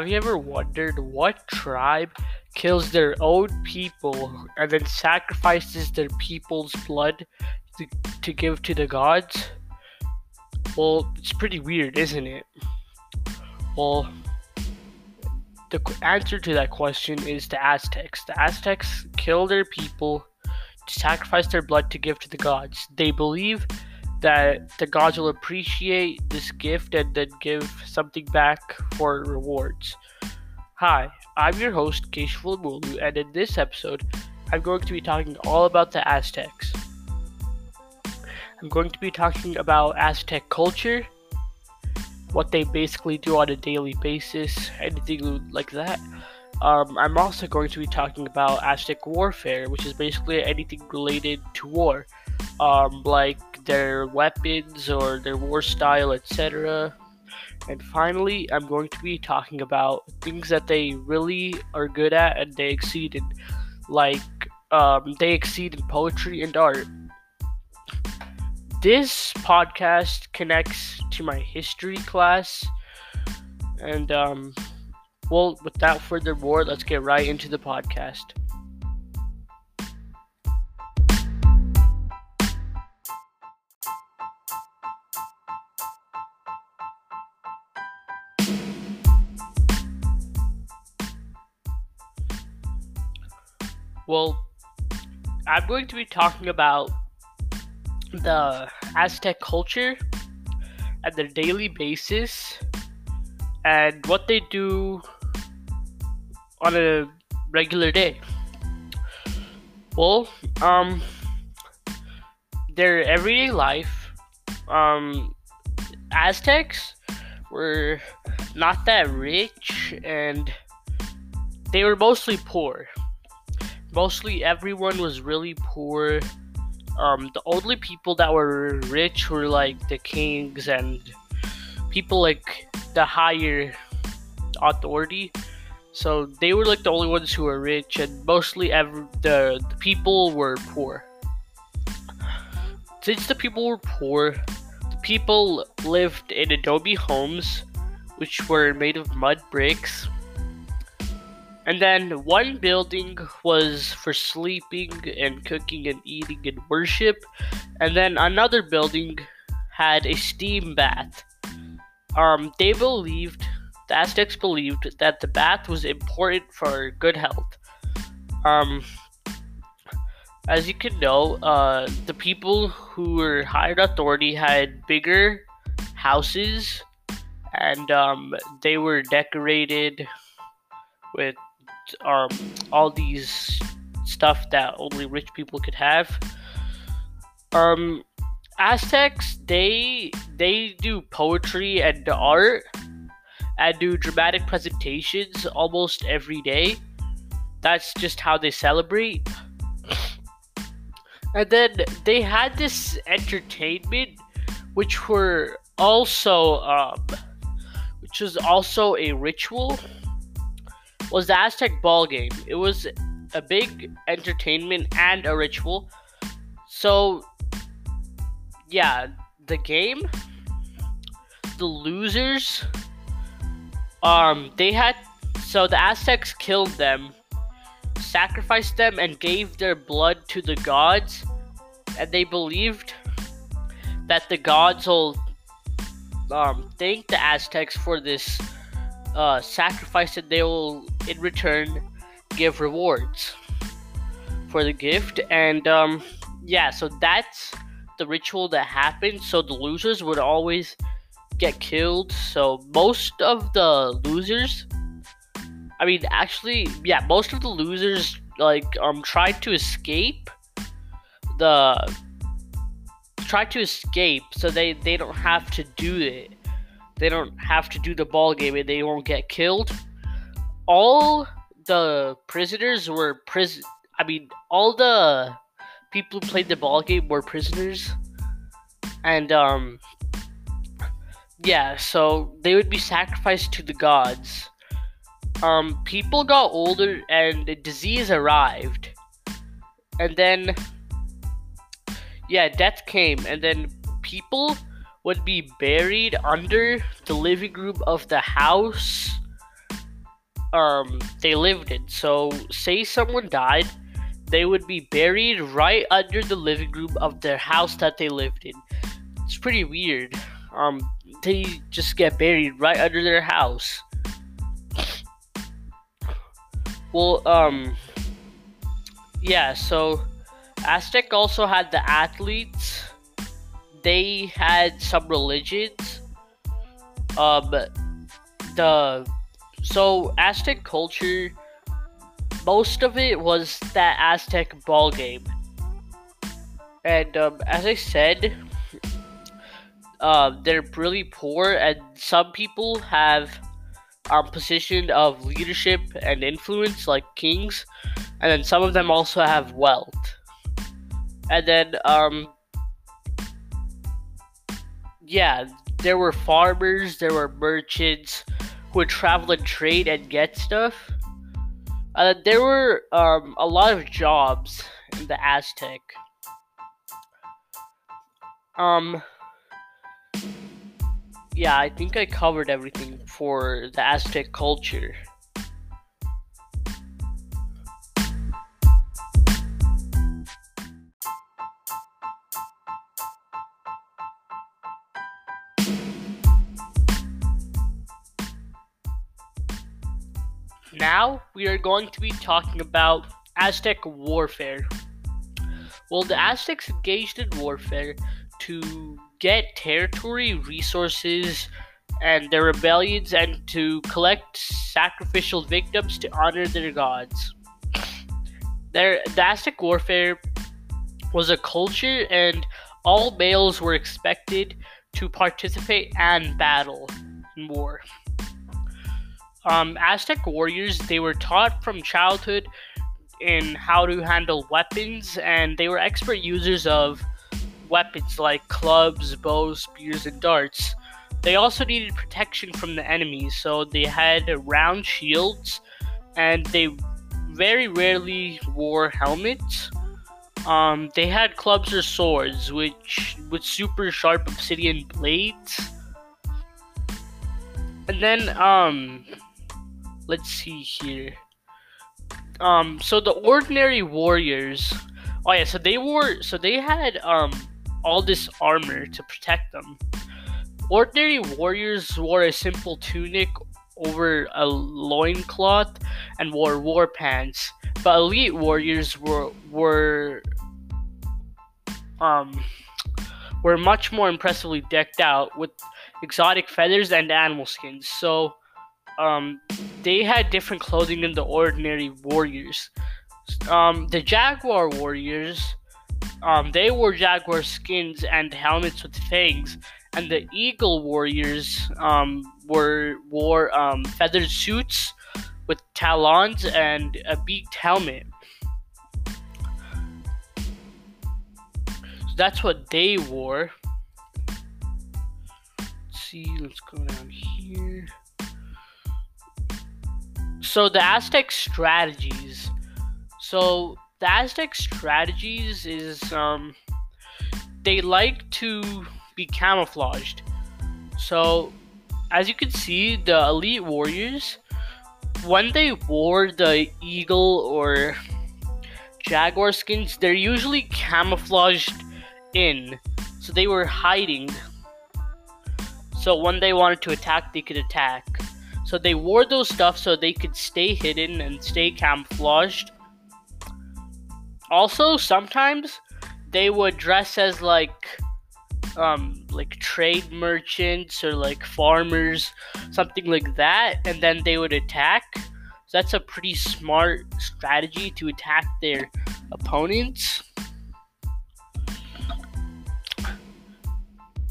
Have you ever wondered what tribe kills their own people and then sacrifices their people's blood to, to give to the gods? Well, it's pretty weird, isn't it? Well, the answer to that question is the Aztecs. The Aztecs kill their people to sacrifice their blood to give to the gods. They believe that the gods will appreciate this gift and then give something back for rewards. Hi, I'm your host, Keshwal Mulu, and in this episode, I'm going to be talking all about the Aztecs. I'm going to be talking about Aztec culture, what they basically do on a daily basis, anything like that. Um, I'm also going to be talking about Aztec warfare, which is basically anything related to war, um, like their weapons or their war style, etc. And finally, I'm going to be talking about things that they really are good at and they exceed in, like um, they exceed in poetry and art. This podcast connects to my history class, and um, well, without further ado, let's get right into the podcast. Well, I'm going to be talking about the Aztec culture at their daily basis and what they do on a regular day. Well, um, their everyday life, um, Aztecs were not that rich and they were mostly poor mostly everyone was really poor. Um, the only people that were rich were like the kings and people like the higher authority. So they were like the only ones who were rich, and mostly every, the, the people were poor. Since the people were poor, the people lived in adobe homes, which were made of mud bricks and then one building was for sleeping and cooking and eating and worship. And then another building had a steam bath. Um, they believed, the Aztecs believed that the bath was important for good health. Um, as you can know, uh, the people who were higher authority had bigger houses and um, they were decorated with um, all these stuff that only rich people could have. Um, Aztecs they they do poetry and art and do dramatic presentations almost every day. That's just how they celebrate. And then they had this entertainment, which were also um, which was also a ritual was the Aztec ball game. It was a big entertainment and a ritual. So, yeah, the game, the losers, um, they had so the Aztecs killed them, sacrificed them, and gave their blood to the gods, and they believed that the gods will um, thank the Aztecs for this uh, sacrifice that they will in return give rewards for the gift. And um, yeah so that's the ritual that happened so the losers would always get killed. So most of the losers i mean actually yeah most of the losers like um tried to escape the try to escape so they they don't have to do it. They don't have to do the ball game and they won't get killed. All the prisoners were prison. I mean, all the people who played the ball game were prisoners, and um, yeah. So they would be sacrificed to the gods. Um, people got older and the disease arrived, and then yeah, death came, and then people would be buried under the living room of the house um they lived in. So say someone died, they would be buried right under the living room of their house that they lived in. It's pretty weird. Um they just get buried right under their house. Well, um yeah, so Aztec also had the athletes. They had some religions. Um the so Aztec culture most of it was that Aztec ball game. And um, as I said, uh, they're really poor, and some people have um, position of leadership and influence, like kings, and then some of them also have wealth. And then, um, yeah, there were farmers, there were merchants who would travel and trade and get stuff. Uh, there were um, a lot of jobs in the Aztec. Um, yeah, I think I covered everything for the Aztec culture. Now we are going to be talking about Aztec warfare. Well, the Aztecs engaged in warfare to get territory, resources, and their rebellions, and to collect sacrificial victims to honor their gods. Their, the Aztec warfare was a culture, and all males were expected to participate and battle in war um, Aztec warriors, they were taught from childhood in how to handle weapons, and they were expert users of weapons like clubs, bows, spears, and darts. They also needed protection from the enemies, so they had round shields, and they very rarely wore helmets. Um, they had clubs or swords, which with super sharp obsidian blades. And then, um, let's see here. Um, so the ordinary warriors. Oh yeah, so they wore, so they had um all this armor to protect them. Ordinary warriors wore a simple tunic over a loincloth and wore war pants, but elite warriors were were um were much more impressively decked out with exotic feathers and animal skins. So um, they had different clothing than the ordinary warriors. Um, the Jaguar warriors, um, they wore jaguar skins and helmets with fangs, and the Eagle warriors um, were wore um, feathered suits with talons and a beaked helmet. So that's what they wore. Let's see, let's go down here so the Aztec strategies. So the Aztec strategies is um they like to be camouflaged. So as you can see, the elite warriors when they wore the eagle or jaguar skins, they're usually camouflaged in. So they were hiding. So when they wanted to attack, they could attack. So they wore those stuff so they could stay hidden and stay camouflaged. Also, sometimes they would dress as like um like trade merchants or like farmers, something like that, and then they would attack. So that's a pretty smart strategy to attack their opponents.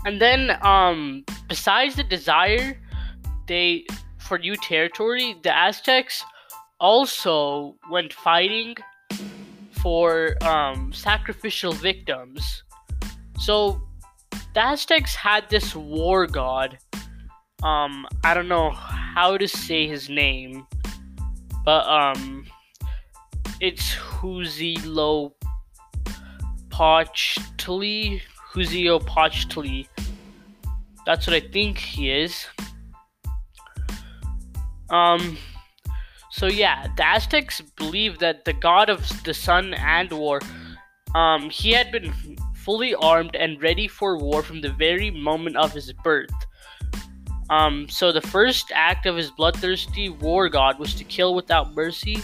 And then um besides the desire, they for new territory, the Aztecs also went fighting for um, sacrificial victims. So the Aztecs had this war god. Um, I don't know how to say his name, but um, it's Huitzilopochtli. Huitzilopochtli. That's what I think he is. Um, so yeah, the Aztecs believed that the god of the sun and war, um, he had been fully armed and ready for war from the very moment of his birth. Um, so the first act of his bloodthirsty war god was to kill without mercy.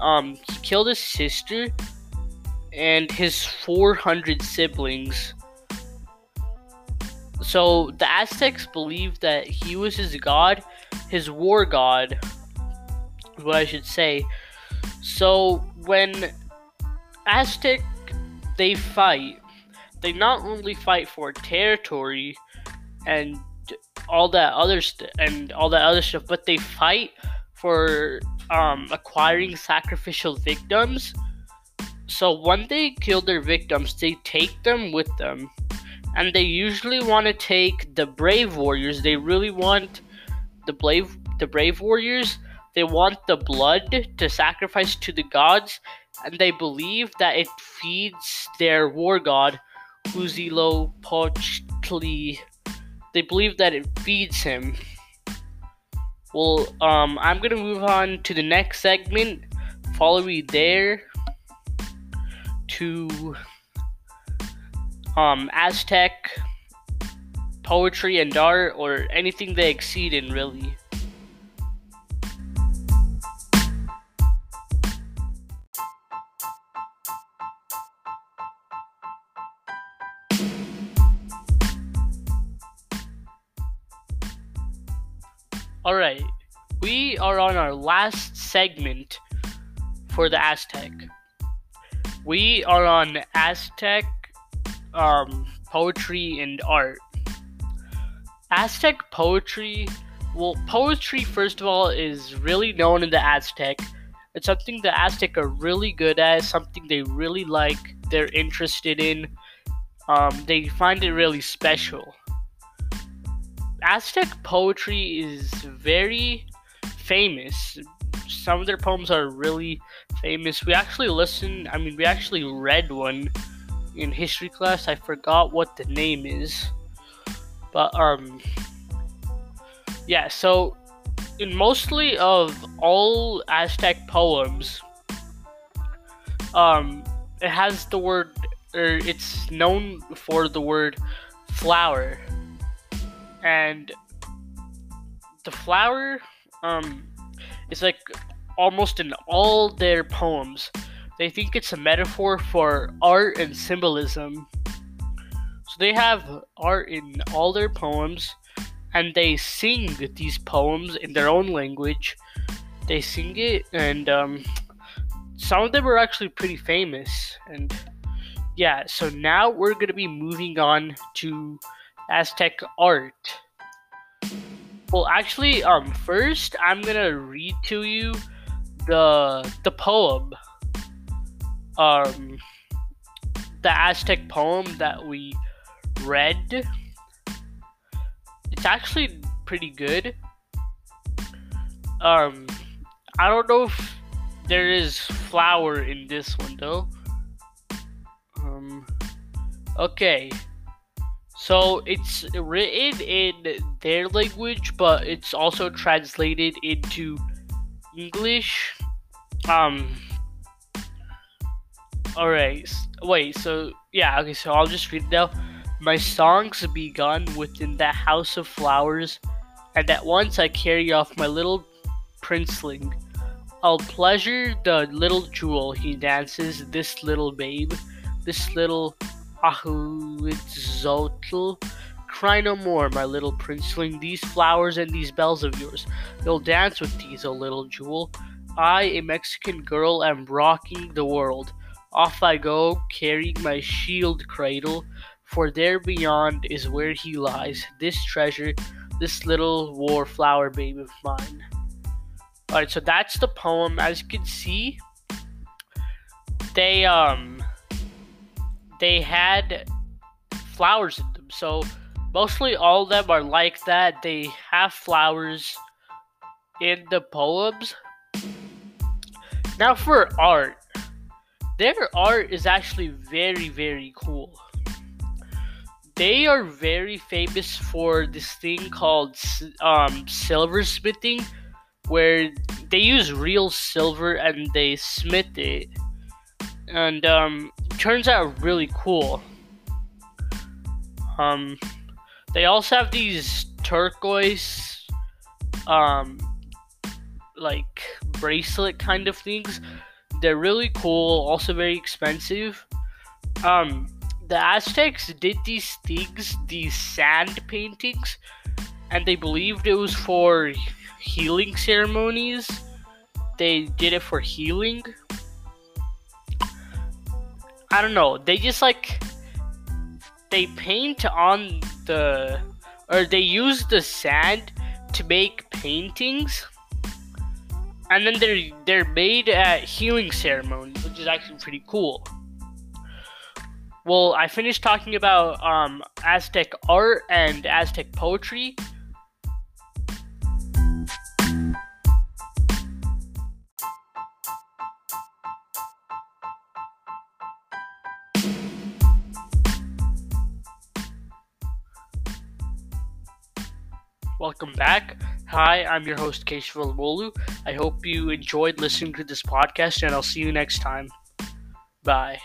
Um, he killed his sister and his 400 siblings. So the Aztecs believed that he was his god, his war god, what I should say. So when Aztec they fight, they not only fight for territory and all that other st- and all that other stuff, but they fight for um, acquiring sacrificial victims. So when they kill their victims, they take them with them, and they usually want to take the brave warriors. They really want the brave the brave warriors. They want the blood to sacrifice to the gods, and they believe that it feeds their war god, Huitzilopochtli they believe that it feeds him. Well, um, I'm gonna move on to the next segment. Follow me there to um, Aztec poetry and art, or anything they exceed in, really. Alright, we are on our last segment for the Aztec. We are on Aztec um, poetry and art. Aztec poetry, well, poetry, first of all, is really known in the Aztec. It's something the Aztec are really good at, something they really like, they're interested in. Um, they find it really special. Aztec poetry is very famous. Some of their poems are really famous. We actually listened, I mean, we actually read one in history class. I forgot what the name is. But, um, yeah, so in mostly of all Aztec poems, um, it has the word, or it's known for the word flower. And the flower um is like almost in all their poems. They think it's a metaphor for art and symbolism so they have art in all their poems and they sing these poems in their own language they sing it and um, some of them are actually pretty famous and yeah so now we're gonna be moving on to Aztec art. Well, actually, um, first I'm gonna read to you the the poem, um, the Aztec poem that we read. It's actually pretty good. Um, I don't know if there is flower in this one though. Um, okay. So it's written in their language, but it's also translated into English. Um. Alright. Wait, so, yeah, okay, so I'll just read it now. My songs begun within that house of flowers, and at once I carry off my little princeling. I'll pleasure the little jewel, he dances, this little babe, this little Ahuitzotl. Cry no more, my little princeling. These flowers and these bells of yours. You'll dance with these, O little jewel. I, a Mexican girl, am rocking the world. Off I go, carrying my shield cradle, for there beyond is where he lies, this treasure, this little war flower babe of mine. Alright, so that's the poem. As you can see, they um they had flowers in them. So mostly all of them are like that. They have flowers in the poems. Now for art. Their art is actually very, very cool. They are very famous for this thing called um, silversmithing, where they use real silver and they smith it, and um, turns out really cool. Um, they also have these turquoise, um, like bracelet kind of things. They're really cool, also very expensive. Um, the Aztecs did these things, these sand paintings, and they believed it was for healing ceremonies. They did it for healing. I don't know. They just like they paint on the or they use the sand to make paintings and then they're they're made at healing ceremonies which is actually pretty cool well i finished talking about um, aztec art and aztec poetry Welcome back. Hi, I'm your host, Keshav Bolu. I hope you enjoyed listening to this podcast, and I'll see you next time. Bye.